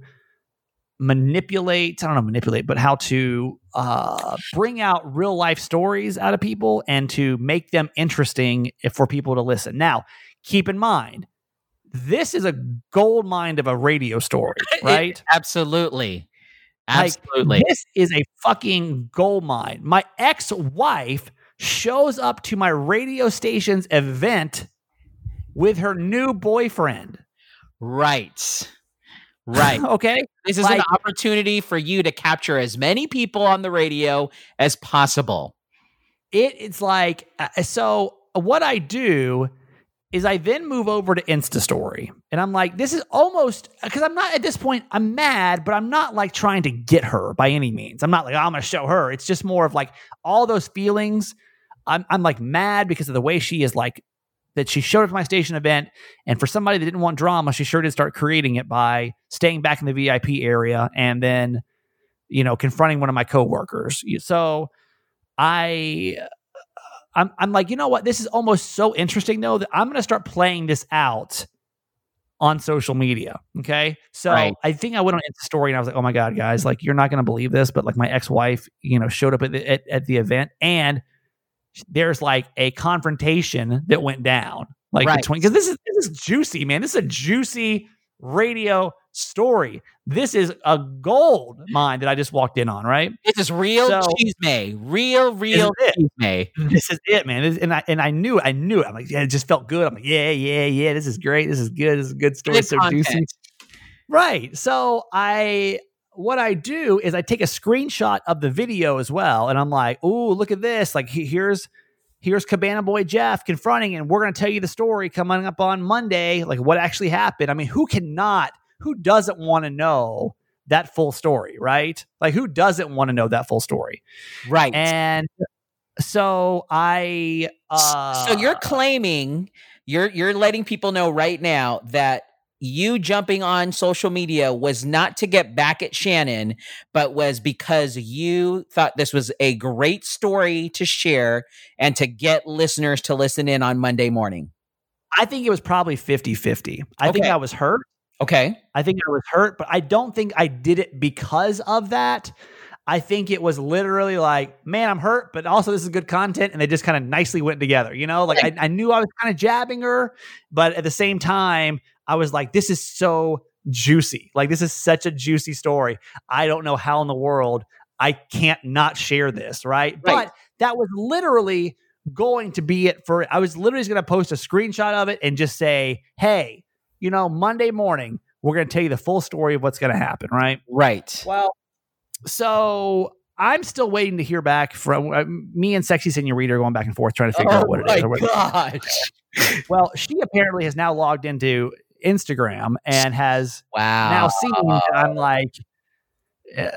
manipulate, I don't know manipulate, but how to uh bring out real life stories out of people and to make them interesting for people to listen. Now, keep in mind this is a gold mine of a radio story, right? Absolutely. Like, Absolutely. this is a fucking gold mine. My ex wife shows up to my radio station's event with her new boyfriend. right. Right. Okay. This is an opportunity for you to capture as many people on the radio as possible. It, it's like, uh, uh so uh, what I do is I then move over to Insta Story. And I'm like, this is almost uh, because I'm not at this point, I'm mad, but I'm not like trying to get her by any means. I'm not like, oh, I'm going to show her. It's just more of like all those feelings. I'm, I'm like mad because of the way she is like, that she showed up at my station event. And for somebody that didn't want drama, she sure did start creating it by staying back in the VIP area and then, you know, confronting one of my coworkers. So I uh, I'm I'm like, you know what? This is almost so interesting though that I'm going to start playing this out on social media. Okay, so Right. I think I went on Insta story and I was like, oh my god, guys, like you're not going to believe this, but like my ex wife, you know, showed up at the at, at the event and there's like a confrontation that went down like Right. between because this is this is juicy, man. This is a juicy radio story. This is a gold mine that I just walked in on, right? This is real So- chisme. Real, real chisme. this is it, man. And I and I knew it. I knew it. I'm like, yeah, it just felt good. I'm like, yeah, yeah, yeah. This is great. This is good. This is a good story. Good so content. juicy. Right. So I what I do is I take a screenshot of the video as well, and I'm like, ooh, look at this. Like here's here's Cabana Boy Jeff confronting, and we're gonna tell you the story coming up on Monday, like what actually happened. I mean, who cannot, who doesn't want to know that full story, right? Like who doesn't want to know that full story? Right. And so I uh so you're claiming you're you're letting people know right now that you jumping on social media was not to get back at Shannon, but was because you thought this was a great story to share and to get listeners to listen in on Monday morning. I think it was probably 50-50. I think I was hurt. Okay. I think I was hurt, but I don't think I did it because of that. I think it was literally like, man, I'm hurt, but also this is good content. And they just kind of nicely went together. You know, like I, I knew I was kind of jabbing her, but at the same time, I was like, this is so juicy. Like, this is such a juicy story. I don't know how in the world I can't not share this. Right. Right. But that was literally going to be it for, I was literally going to post a screenshot of it and just say, hey, you know, Monday morning, we're going to tell you the full story of what's going to happen. Right. Right. Well, so I'm still waiting to hear back from uh, me and Sexy Senorita are going back and forth trying to figure out what it is. or what- gosh. Well, she apparently has now logged into Instagram and has Wow. now seen that I'm like, uh,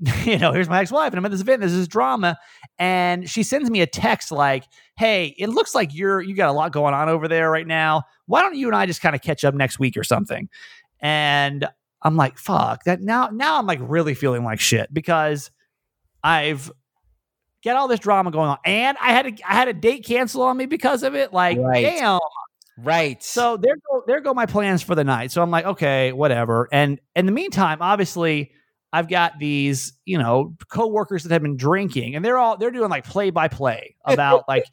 you know, here's my ex-wife, and I'm at this event. This is drama, and she sends me a text like, "Hey, it looks like you're you got a lot going on over there right now. Why don't you and I just kind of catch up next week or something?" And I'm like, "Fuck that!" Now, now I'm like really feeling like shit because I've got all this drama going on, and I had a I had a date cancel on me because of it. Like, Right. damn. Right. So there go there go my plans for the night. So I'm like, okay, whatever. And in the meantime, obviously, I've got these, you know, coworkers that have been drinking, and they're all they're doing like play by play about like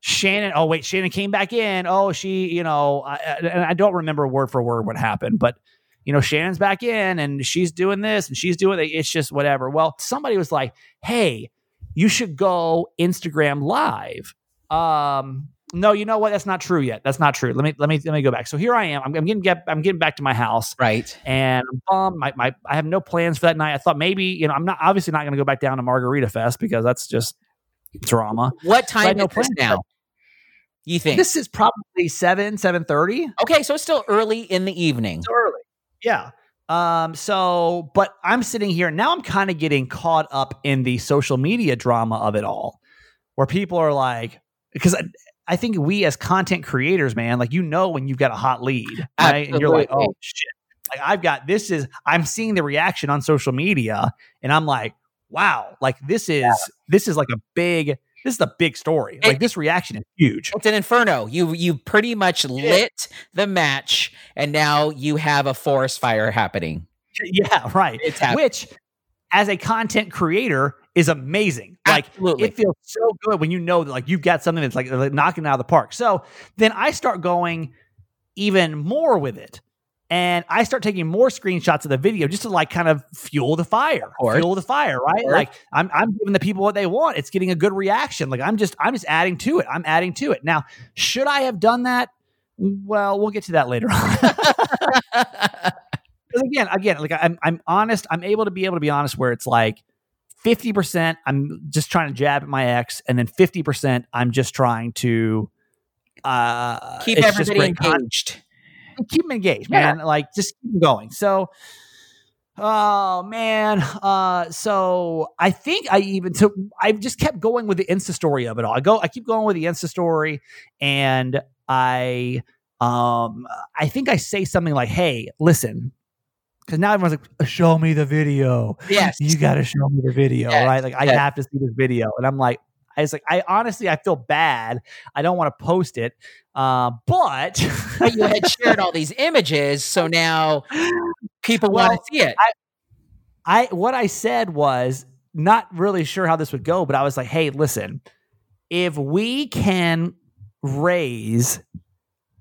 Shannon. Oh wait, Shannon came back in. Oh, she, you know, I, and I don't remember word for word what happened, but you know, Shannon's back in, and she's doing this, and she's doing it. It's just whatever. Well, somebody was like, hey, you should go Instagram live Um, no, you know what? That's not true yet. That's not true. Let me let me let me go back. So here I am. I'm, I'm getting get I'm getting back to my house, Right. and I'm bummed. My, my I have no plans for that night. I thought maybe you know I'm not obviously not going to go back down to Margarita Fest because that's just drama. What time had no is this plans, now? You think? This is probably seven seven thirty. okay, so it's still early in the evening. early. Yeah. Um, so, but I'm sitting here now. I'm kind of getting caught up in the social media drama of it all, where people are like, because I, think we as content creators, man, like you know when you've got a hot lead, right? And you're like, oh shit, like I've got this is I'm seeing the reaction on social media, and I'm like, wow, like this is this is like a big this is a big story. It- Like this reaction is huge. It's an inferno. You you pretty much lit the match, and now you have a forest fire happening. Yeah, right. It's happening. Which, as a content creator, is amazing. Like Absolutely. it feels so good when you know that like you've got something that's like, uh, like knocking it out of the park. So then I start going even more with it. And I start taking more screenshots of the video just to like kind of fuel the fire, fuel the fire, right? Like I'm, I'm giving the people what they want. It's getting a good reaction. Like I'm just, I'm just adding to it. I'm adding to it. Now, should I have done that? Well, we'll get to that later on. Because again, again, like I'm, I'm honest. I'm able to be able to be honest where it's like fifty percent. I'm just trying to jab at my ex, and then fifty percent. I'm just trying to uh, Keep everybody great con- engaged. keep them engaged, Yeah. man. Like just keep them going. So, oh man. Uh, so I think I even so I just kept going with the Insta story of it all. I go, I keep going with the Insta story, and I, um, I think I say something like, "Hey, listen." Because now everyone's like, "Show me the video." Yes. you got to show me the video, Yes, right? Like I yes. have to see this video, and I'm like, I was like, I honestly, I feel bad. I don't want to post it, uh, but you had shared all these images, so now people Well, want to see it. I what I said was not really sure how this would go, but I was like, hey, listen, if we can raise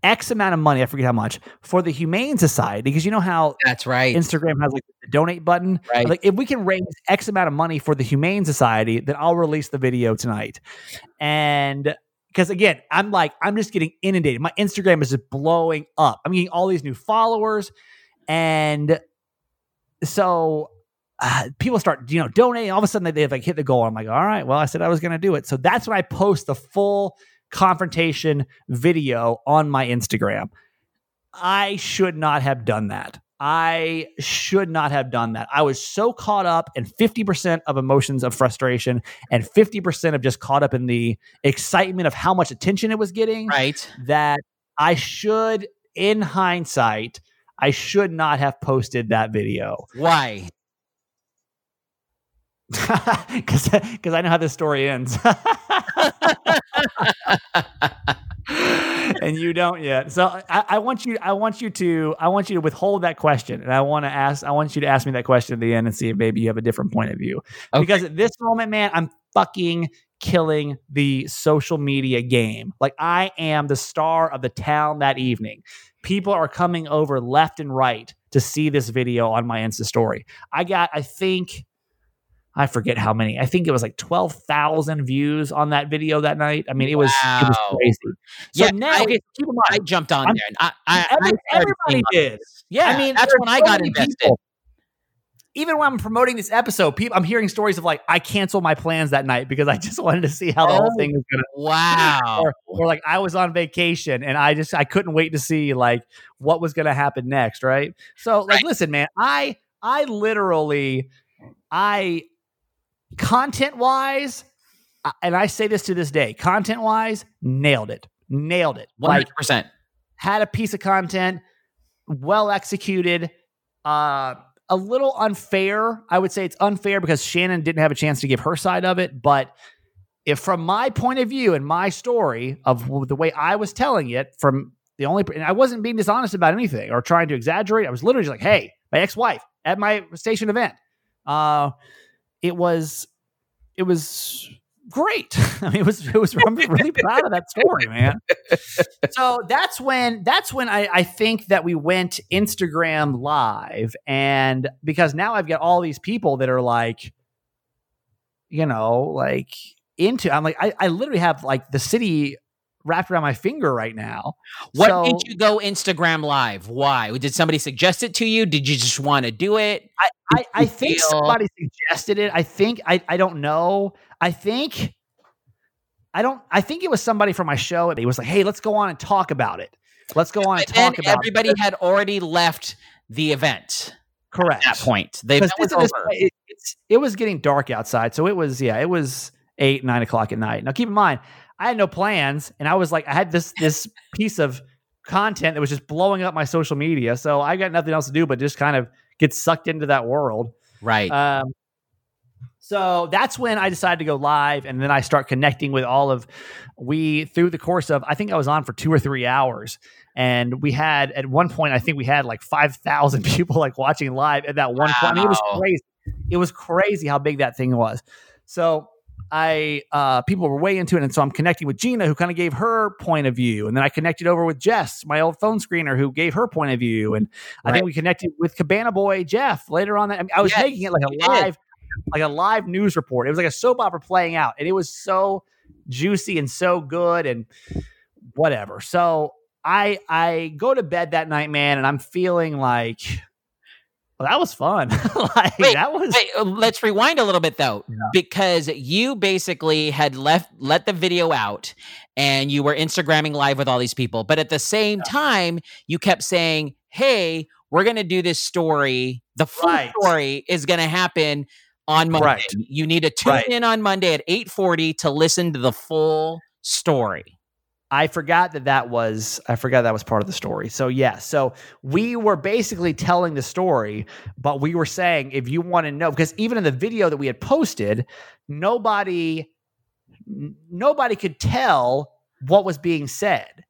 X amount of money, I forget how much, for the Humane Society, because you know how That's right. Instagram has like the donate button. Right. Like if we can raise X amount of money for the Humane Society, then I'll release the video tonight. And because again, I'm like, I'm just getting inundated. My Instagram is just blowing up. I'm getting all these new followers. And so uh, people start, you know, donating. All of a sudden they, they've like hit the goal. I'm like, all right, well, I said I was going to do it. So that's when I post the full confrontation video on my Instagram. I should not have done that. I should not have done that. I was so caught up in 50% of emotions of frustration and 50% of just caught up in the excitement of how much attention it was getting right. that I should, in hindsight, I should not have posted that video. Why? Because I know how this story ends. and you don't yet. So I, I want you I want you to I want you to withhold that question. And I want to ask I want you to ask me that question at the end and see if maybe you have a different point of view. Okay. Because at this moment, man, I'm fucking killing the social media game. Like I am the star of the town that evening. People are coming over left and right to see this video on my Insta story. I got, I think, I forget how many. I think it was like twelve thousand views on that video that night. I mean, it was it was crazy. So Yeah, now, I- okay, keep in mind, I jumped on I'm- there. And I, I, every- I everybody did. Yeah, I mean, that's when I got invested. people. Even when I'm promoting this episode, people, I'm hearing stories of like I canceled my plans that night because I just wanted to see how the whole Oh. thing was gonna oh, Wow. or, or like I was on vacation and I just I couldn't wait to see like what was going to happen next, right? So like Right. listen, man, I I literally I content wise and I say this to this day, content wise, nailed it. Nailed it. Hundred percent. had a piece of content well executed uh a little unfair i would say it's unfair because shannon didn't have a chance to give her side of it but if from my point of view and my story of the way i was telling it from the only and i wasn't being dishonest about anything or trying to exaggerate i was literally just like hey my ex-wife at my station event uh it was it was great. I mean, it was it was I'm really proud of that story, man. So that's when that's when I, I think that we went Instagram live, and because now I've got all these people that are like, you know, like into. I'm like, I, I literally have like the city wrapped around my finger right now. What So- did you go Instagram live? Why? Did somebody suggest it to you? Did you just want to do it? I, I I think feel- somebody suggested it. I think I I don't know. I think I don't I think it was somebody from my show. He was like, "Hey, let's go on and talk about it. Let's go on and then talk about everybody it." had already left the event Correct. at that point. The event was over. it, it was getting dark outside, so it was yeah, it was eight nine o'clock at night. Now keep in mind, I had no plans, and I was like, I had this this piece of content that was just blowing up my social media, so I got nothing else to do but just kind of get sucked into that world. Right. Um, so that's when I decided to go live, and then I start connecting with all of we through the course of I think I was on for two or three hours, and we had at one point I think we had like five thousand people like watching live at that one point. I mean, it was crazy. It was crazy how big that thing was. So I uh people were way into it, and so I'm connecting with Gina, who kind of gave her point of view, and then I connected over with Jess, my old phone screener, who gave her point of view, and I think we connected with Cabana Boy Jeff later on. That I, mean, I was Yes, making it like a you did. live, like a live news report. It was like a soap opera playing out, and it was so juicy and so good, and whatever. So I I go to bed that night, man, and I'm feeling like. Well, that was fun. like Wait, that was Wait, uh, let's rewind a little bit though, Yeah. because you basically had left let the video out, and you were Instagramming live with all these people, but at the same time, you kept saying, "Hey, we're going to do this story. The full Right. story is going to happen on Monday. Correct. You need to tune Right. in on Monday at eight forty to listen to the full story." I forgot that that was I forgot that was part of the story. So yeah, so we were basically telling the story, but we were saying if you want to know because even in the video that we had posted, nobody nobody could tell what was being said.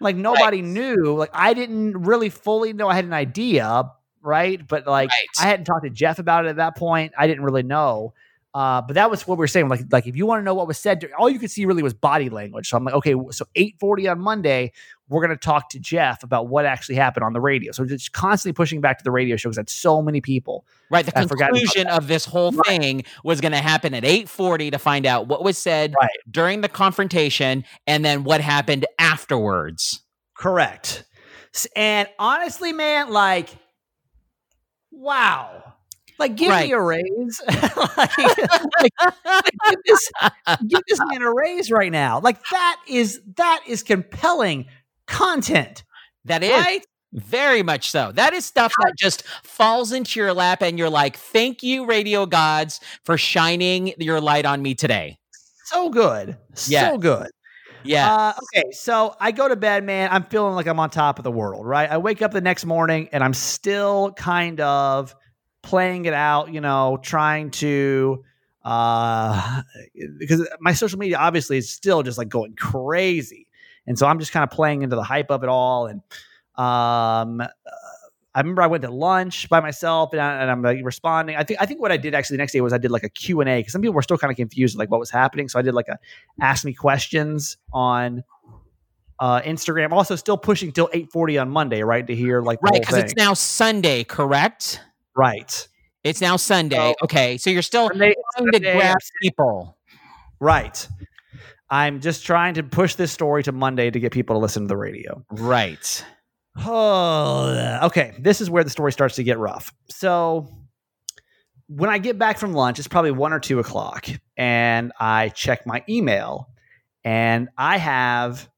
Like nobody knew. Like I didn't really fully know. I had an idea, right? But like Right. I hadn't talked to Jeff about it at that point. I didn't really know. Uh, but that was what we were saying. Like, like if you want to know what was said, all you could see really was body language. So I'm like, okay, so 8:40 on Monday, we're going to talk to Jeff about what actually happened on the radio. So just constantly pushing back to the radio show because that's so many people. Right. The I forgot about conclusion of this whole Right. thing was going to happen at 8:40 to find out what was said Right. during the confrontation and then what happened afterwards. Correct. And honestly, man, like, wow. Like, give Right. me a raise. like, like, give, this, give this man a raise right now. Like that is that is compelling content, That is right? very much so. That is stuff that just falls into your lap and you're like, "Thank you radio gods for shining your light on me today." So good, Yeah. so good. Yeah. Uh, okay, so I go to bed, man. I'm feeling like I'm on top of the world, right? I wake up the next morning and I'm still kind of playing it out, you know, trying to uh because my social media obviously is still just like going crazy. And so I'm just kind of playing into the hype of it all and um uh, I remember I went to lunch by myself and, I, and I'm like responding. I think I think what I did actually the next day was I did like a Q&A because some people were still kind of confused like what was happening. So I did like a ask me questions on uh, Instagram. Also, still pushing till eight forty on Monday, right? To hear like right, because it's now Sunday, correct? Right, It's now Sunday. So- okay, so you're still Sunday- trying to Sunday, grab people. right. I'm just trying to push this story to Monday to get people to listen to the radio. Right. Oh, okay. This is where the story starts to get rough. So, when I get back from lunch, it's probably one or two o'clock, and I check my email, and I have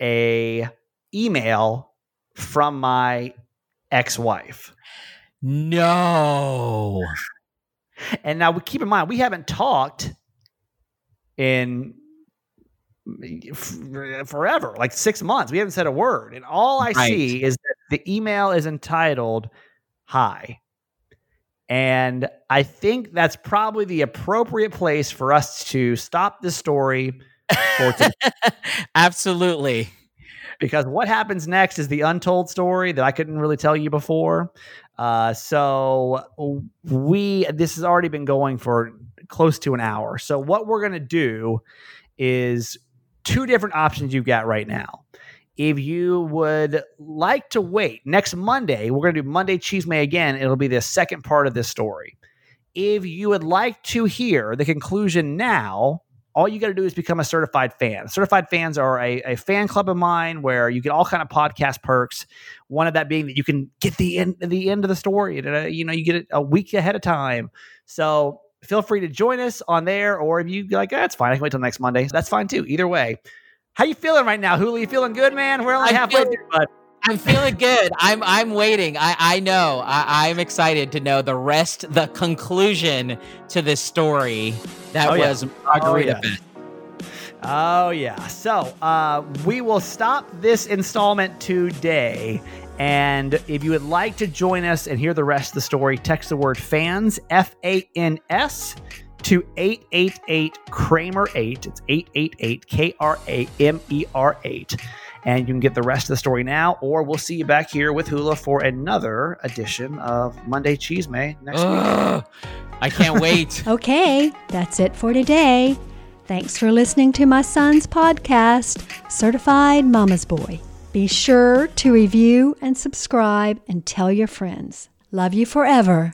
a email from my ex-wife. No. And now we keep in mind we haven't talked in mm, forever, like six months. We haven't said a word, and all I Right. see is that the email is entitled "Hi," and I think that's probably the appropriate place for us to stop the story for today. Absolutely. Because what happens next is the untold story that I couldn't really tell you before. Uh, so we this has already been going for close to an hour. So what we're gonna do is two different options you've got right now. If you would like to wait next Monday, we're gonna do Monday Chisme again. It'll be the second part of this story. If you would like to hear the conclusion now, all you got to do is become a certified fan. Certified fans are a, a fan club of mine where you get all kind of podcast perks. One of that being that you can get the end the end of the story. You know, you get it a week ahead of time. So feel free to join us on there, or if you like, that's fine. I can wait till next Monday. That's fine too. Either way. How you feeling right now, Hula? You feeling good, man? We're only I'm halfway through, bud. I'm feeling good. I'm I'm waiting. I I know. I, I'm excited to know the rest, the conclusion to this story that Oh, yeah. was Margarita Oh, yeah. Oh yeah. So uh, we will stop this installment today. And if you would like to join us and hear the rest of the story, text the word fans, F A N S, to 888 Kramer 8. It's 888 K R A M E R 8. And you can get the rest of the story now, or we'll see you back here with Hula for another edition of Monday Chisme next week. I can't wait. Okay, that's it for today. Thanks for listening to my son's podcast, Certified Mama's Boy. Be sure to review and subscribe and tell your friends. Love you forever.